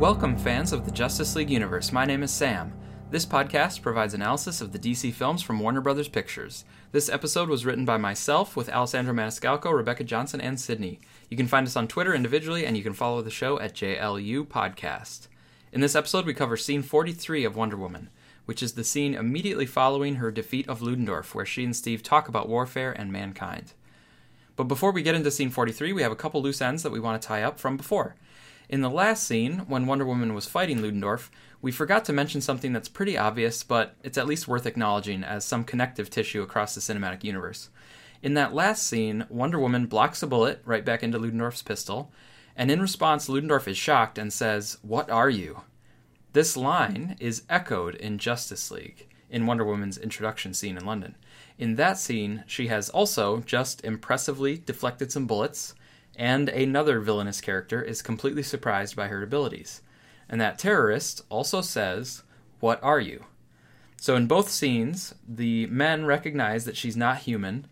Welcome, fans of the Justice League universe. My name is Sam. This podcast provides analysis of the DC films from Warner Brothers Pictures. This episode was written by myself with Alessandro Maniscalco, Rebecca Johnson, and Sydney. You can find us on Twitter individually, and you can follow the show at JLU Podcast. In this episode, we cover scene 43 of Wonder Woman, which is the scene immediately following her defeat of Ludendorff, where she and Steve talk about warfare and mankind. But before we get into scene 43, we have a couple loose ends that we want to tie up from before. In the last scene, when Wonder Woman was fighting Ludendorff, we forgot to mention something that's pretty obvious, but it's at least worth acknowledging as some connective tissue across the cinematic universe. In that last scene, Wonder Woman blocks a bullet right back into Ludendorff's pistol, and in response, Ludendorff is shocked and says, What are you? This line is echoed in Justice League, in Wonder Woman's introduction scene in London. In that scene, she has also just impressively deflected some bullets and another villainous character is completely surprised by her abilities. And that terrorist also says, What are you? So in both scenes, the men recognize that she's not human,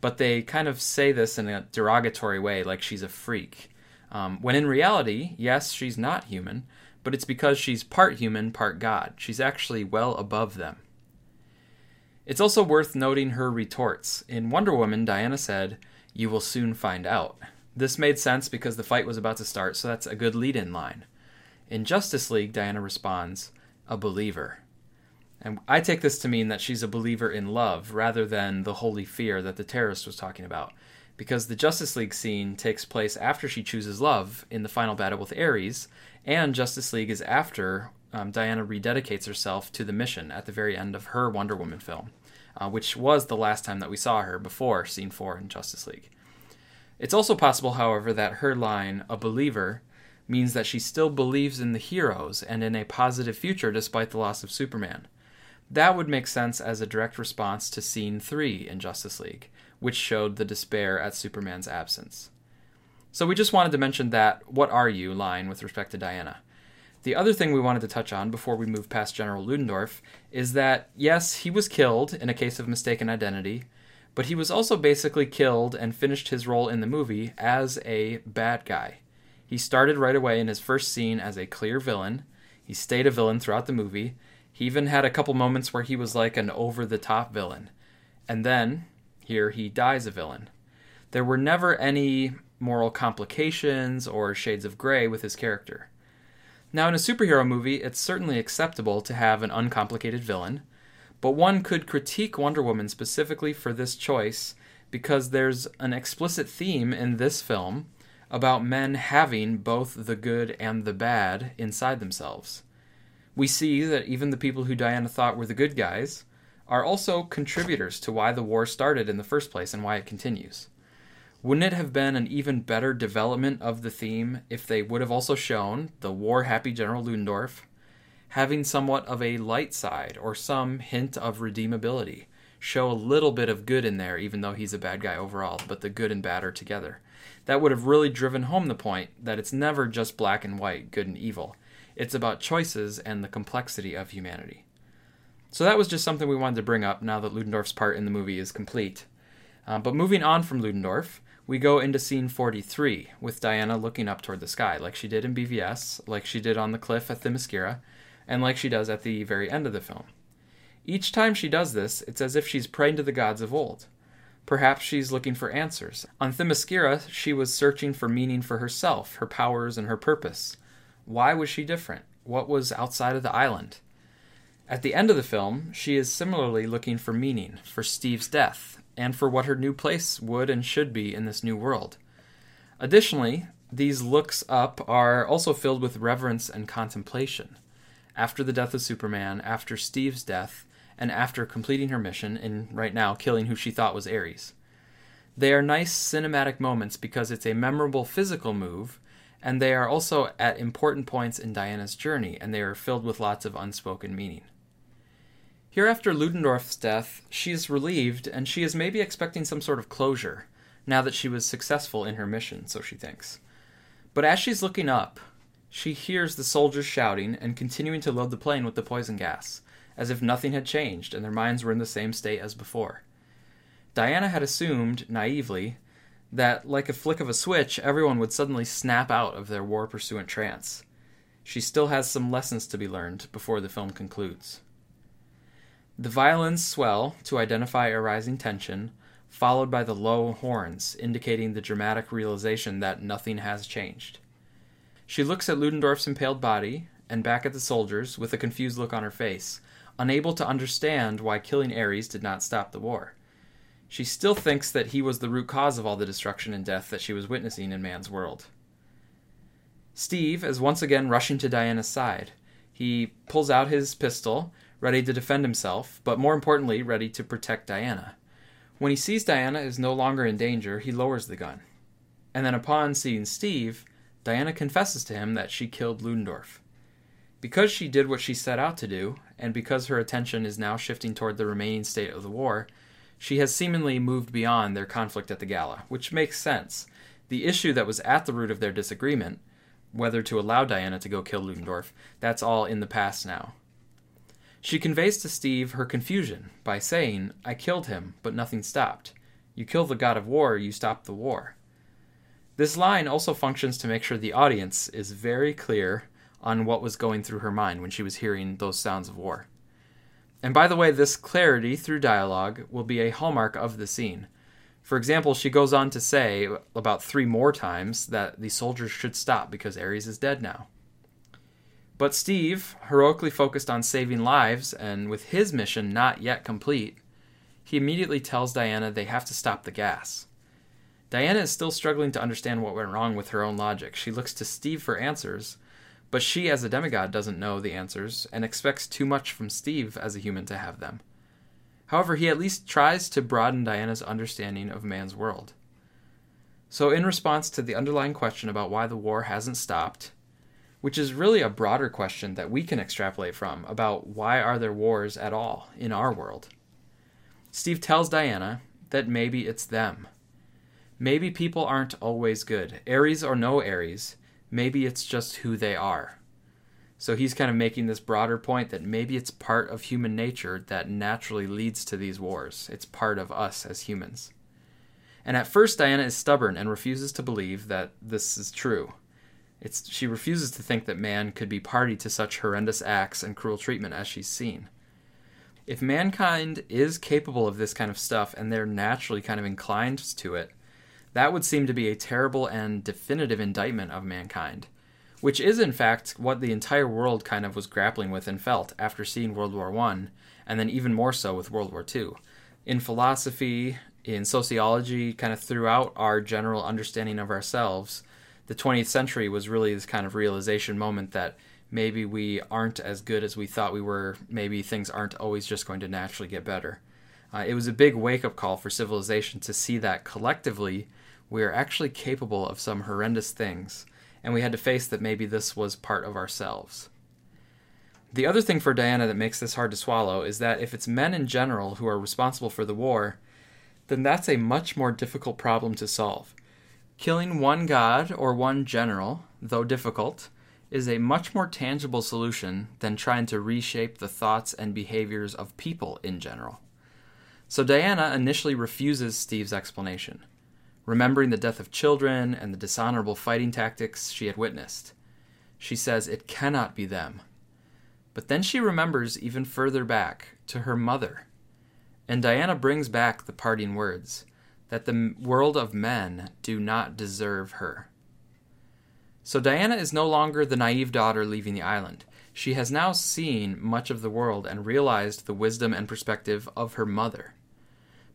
but they kind of say this in a derogatory way, like she's a freak. Um, when in reality, yes, she's not human, but it's because she's part human, part God. She's actually well above them. It's also worth noting her retorts. In Wonder Woman, Diana said, You will soon find out. This made sense because the fight was about to start, so that's a good lead in line. In Justice League, Diana responds, a believer. And I take this to mean that she's a believer in love rather than the holy fear that the terrorist was talking about. Because the Justice League scene takes place after she chooses love in the final battle with Ares, and Justice League is after um, Diana rededicates herself to the mission at the very end of her Wonder Woman film, uh, which was the last time that we saw her before scene 4 in Justice League. It's also possible, however, that her line, a believer, means that she still believes in the heroes and in a positive future despite the loss of Superman. That would make sense as a direct response to scene 3 in Justice League, which showed the despair at Superman's absence. So we just wanted to mention that what are you line with respect to Diana. The other thing we wanted to touch on before we move past General Ludendorff is that, yes, he was killed in a case of mistaken identity, but he was also basically killed and finished his role in the movie as a bad guy. He started right away in his first scene as a clear villain. He stayed a villain throughout the movie. He even had a couple moments where he was like an over the top villain. And then, here, he dies a villain. There were never any moral complications or shades of gray with his character. Now, in a superhero movie, it's certainly acceptable to have an uncomplicated villain but one could critique Wonder Woman specifically for this choice because there's an explicit theme in this film about men having both the good and the bad inside themselves. We see that even the people who Diana thought were the good guys are also contributors to why the war started in the first place and why it continues. Wouldn't it have been an even better development of the theme if they would have also shown the war happy General Ludendorff having somewhat of a light side or some hint of redeemability. Show a little bit of good in there, even though he's a bad guy overall, but the good and bad are together. That would have really driven home the point that it's never just black and white, good and evil. It's about choices and the complexity of humanity. So that was just something we wanted to bring up now that Ludendorff's part in the movie is complete. Uh, but moving on from Ludendorff, we go into scene 43 with Diana looking up toward the sky, like she did in BVS, like she did on the cliff at Themyscira, and like she does at the very end of the film. Each time she does this, it's as if she's praying to the gods of old. Perhaps she's looking for answers. On Themyscira, she was searching for meaning for herself, her powers, and her purpose. Why was she different? What was outside of the island? At the end of the film, she is similarly looking for meaning, for Steve's death, and for what her new place would and should be in this new world. Additionally, these looks up are also filled with reverence and contemplation after the death of Superman, after Steve's death, and after completing her mission and right now killing who she thought was Ares. They are nice cinematic moments because it's a memorable physical move, and they are also at important points in Diana's journey, and they are filled with lots of unspoken meaning. Here, after Ludendorff's death, she is relieved, and she is maybe expecting some sort of closure, now that she was successful in her mission, so she thinks. But as she's looking up, she hears the soldiers shouting and continuing to load the plane with the poison gas, as if nothing had changed and their minds were in the same state as before. Diana had assumed, naively, that, like a flick of a switch, everyone would suddenly snap out of their war pursuant trance. she still has some lessons to be learned before the film concludes. The violins swell to identify a rising tension, followed by the low horns, indicating the dramatic realization that nothing has changed. She looks at Ludendorff's impaled body and back at the soldiers with a confused look on her face, unable to understand why killing Ares did not stop the war. She still thinks that he was the root cause of all the destruction and death that she was witnessing in man's world. Steve is once again rushing to Diana's side. He pulls out his pistol, ready to defend himself, but more importantly, ready to protect Diana. When he sees Diana is no longer in danger, he lowers the gun. And then upon seeing Steve, Diana confesses to him that she killed Ludendorff. Because she did what she set out to do, and because her attention is now shifting toward the remaining state of the war, she has seemingly moved beyond their conflict at the gala, which makes sense. The issue that was at the root of their disagreement whether to allow Diana to go kill Ludendorff, that's all in the past now. She conveys to Steve her confusion by saying, I killed him, but nothing stopped. You kill the god of war, you stop the war. This line also functions to make sure the audience is very clear on what was going through her mind when she was hearing those sounds of war. And by the way, this clarity through dialogue will be a hallmark of the scene. For example, she goes on to say about three more times that the soldiers should stop because Ares is dead now. But Steve, heroically focused on saving lives and with his mission not yet complete, he immediately tells Diana they have to stop the gas. Diana is still struggling to understand what went wrong with her own logic. She looks to Steve for answers, but she, as a demigod, doesn't know the answers and expects too much from Steve as a human to have them. However, he at least tries to broaden Diana's understanding of man's world. So, in response to the underlying question about why the war hasn't stopped, which is really a broader question that we can extrapolate from about why are there wars at all in our world, Steve tells Diana that maybe it's them. Maybe people aren't always good. Ares or no Ares, maybe it's just who they are. So he's kind of making this broader point that maybe it's part of human nature that naturally leads to these wars. It's part of us as humans. And at first, Diana is stubborn and refuses to believe that this is true. It's, she refuses to think that man could be party to such horrendous acts and cruel treatment as she's seen. If mankind is capable of this kind of stuff and they're naturally kind of inclined to it, that would seem to be a terrible and definitive indictment of mankind which is in fact what the entire world kind of was grappling with and felt after seeing World War One, and then even more so with World War Two. In philosophy, in sociology, kind of throughout our general understanding of ourselves, the 20th century was really this kind of realization moment that maybe we aren't as good as we thought we were. Maybe things aren't always just going to naturally get better. Uh, it was a big wake up call for civilization to see that collectively we are actually capable of some horrendous things and we had to face that maybe this was part of ourselves. The other thing for Diana that makes this hard to swallow is that if it's men in general who are responsible for the war, then that's a much more difficult problem to solve. Killing one god or one general, though difficult, is a much more tangible solution than trying to reshape the thoughts and behaviors of people in general. So Diana initially refuses Steve's explanation remembering the death of children and the dishonorable fighting tactics she had witnessed. She says it cannot be them. But then she remembers even further back to her mother. And Diana brings back the parting words that the world of men do not deserve her. So Diana is no longer the naive daughter leaving the island. She has now seen much of the world and realized the wisdom and perspective of her mother.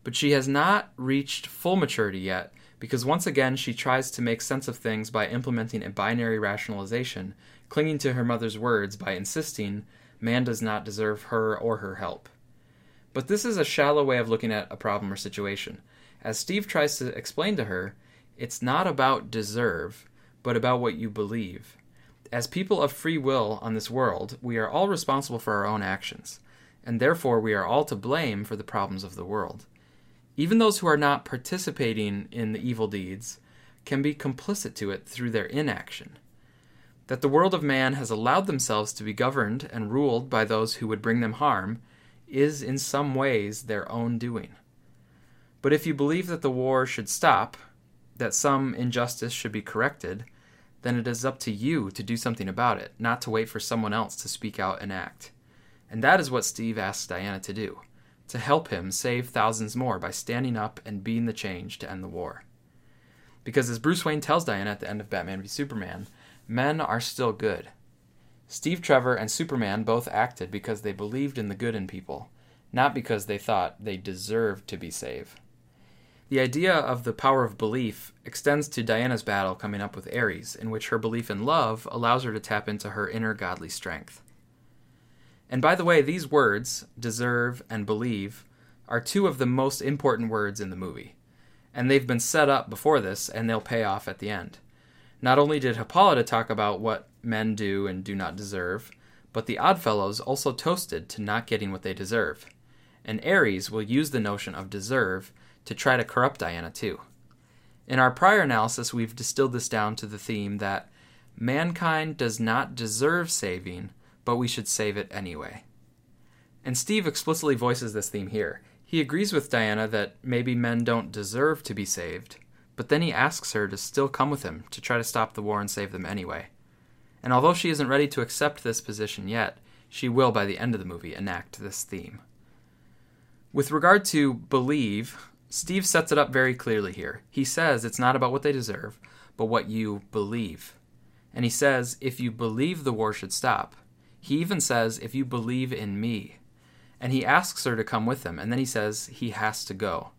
But she has not reached full maturity yet because once again she tries to make sense of things by implementing a binary rationalization, clinging to her mother's words by insisting man does not deserve her or her help. But this is a shallow way of looking at a problem or situation. As Steve tries to explain to her, it's not about deserve, but about what you believe. As people of free will on this world, we are all responsible for our own actions, and therefore we are all to blame for the problems of the world. Even those who are not participating in the evil deeds can be complicit to it through their inaction. That the world of man has allowed themselves to be governed and ruled by those who would bring them harm is in some ways their own doing. But if you believe that the war should stop, that some injustice should be corrected, then it is up to you to do something about it, not to wait for someone else to speak out and act. And that is what Steve asks Diana to do to help him save thousands more by standing up and being the change to end the war. Because as Bruce Wayne tells Diana at the end of Batman v Superman, men are still good. Steve Trevor and Superman both acted because they believed in the good in people, not because they thought they deserved to be saved. The idea of the power of belief extends to Diana's battle coming up with Ares, in which her belief in love allows her to tap into her inner godly strength. And by the way, these words, deserve and believe, are two of the most important words in the movie. And they've been set up before this, and they'll pay off at the end. Not only did Hippolyta talk about what men do and do not deserve, but the Oddfellows also toasted to not getting what they deserve. And Ares will use the notion of deserve to try to corrupt Diana too. In our prior analysis, we've distilled this down to the theme that mankind does not deserve saving, but we should save it anyway. And Steve explicitly voices this theme here. He agrees with Diana that maybe men don't deserve to be saved, but then he asks her to still come with him to try to stop the war and save them anyway. And although she isn't ready to accept this position yet, she will by the end of the movie enact this theme. With regard to believe, Steve sets it up very clearly here. He says it's not about what they deserve, but what you believe. And he says, if you believe the war should stop. He even says, if you believe in me. And he asks her to come with him, and then he says he has to go.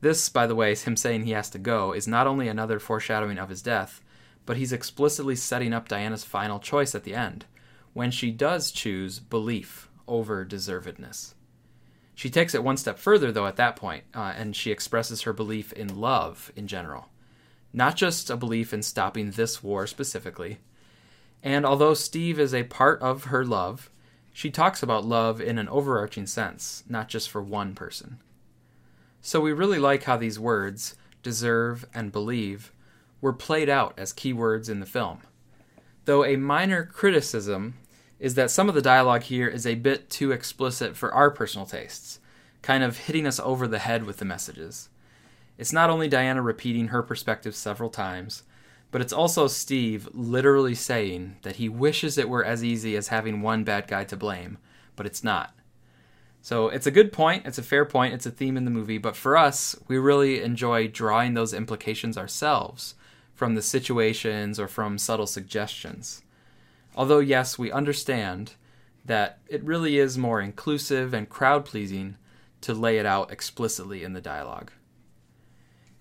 This, by the way, him saying he has to go, is not only another foreshadowing of his death, but he's explicitly setting up Diana's final choice at the end, when she does choose belief over deservedness. She takes it one step further, though, at that point, uh, and she expresses her belief in love in general. Not just a belief in stopping this war specifically. And although Steve is a part of her love, she talks about love in an overarching sense, not just for one person. So we really like how these words, deserve and believe, were played out as keywords in the film. Though a minor criticism is that some of the dialogue here is a bit too explicit for our personal tastes, kind of hitting us over the head with the messages. It's not only Diana repeating her perspective several times, but it's also Steve literally saying that he wishes it were as easy as having one bad guy to blame, but it's not. So it's a good point, it's a fair point, it's a theme in the movie, but for us, we really enjoy drawing those implications ourselves from the situations or from subtle suggestions. Although, yes, we understand that it really is more inclusive and crowd pleasing to lay it out explicitly in the dialogue.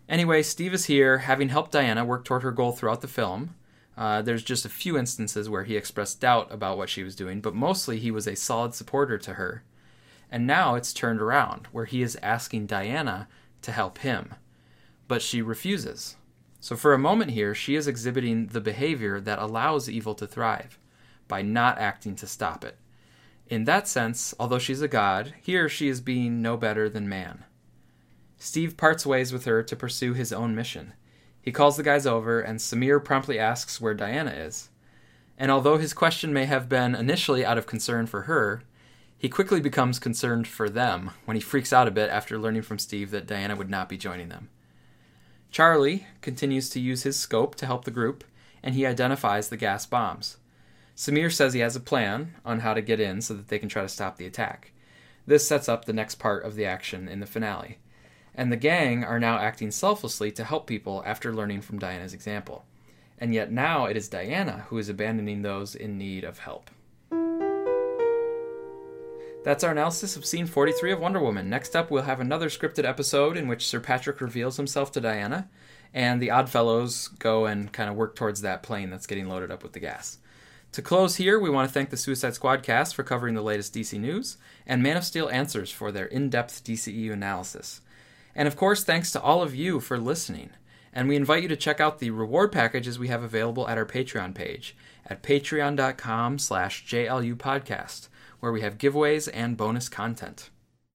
Anyway, Steve is here, having helped Diana work toward her goal throughout the film. Uh, there's just a few instances where he expressed doubt about what she was doing, but mostly he was a solid supporter to her. And now it's turned around, where he is asking Diana to help him. But she refuses. So for a moment here, she is exhibiting the behavior that allows evil to thrive by not acting to stop it. In that sense, although she's a god, here she is being no better than man. Steve parts ways with her to pursue his own mission. He calls the guys over, and Samir promptly asks where Diana is. And although his question may have been initially out of concern for her, he quickly becomes concerned for them when he freaks out a bit after learning from Steve that Diana would not be joining them. Charlie continues to use his scope to help the group, and he identifies the gas bombs. Samir says he has a plan on how to get in so that they can try to stop the attack. This sets up the next part of the action in the finale. And the gang are now acting selflessly to help people after learning from Diana's example. And yet now it is Diana who is abandoning those in need of help. That's our analysis of scene 43 of Wonder Woman. Next up, we'll have another scripted episode in which Sir Patrick reveals himself to Diana, and the Oddfellows go and kind of work towards that plane that's getting loaded up with the gas. To close here, we want to thank the Suicide Squad cast for covering the latest DC news, and Man of Steel Answers for their in depth DCEU analysis. And of course, thanks to all of you for listening. And we invite you to check out the reward packages we have available at our Patreon page at patreon.com slash JLUpodcast, where we have giveaways and bonus content.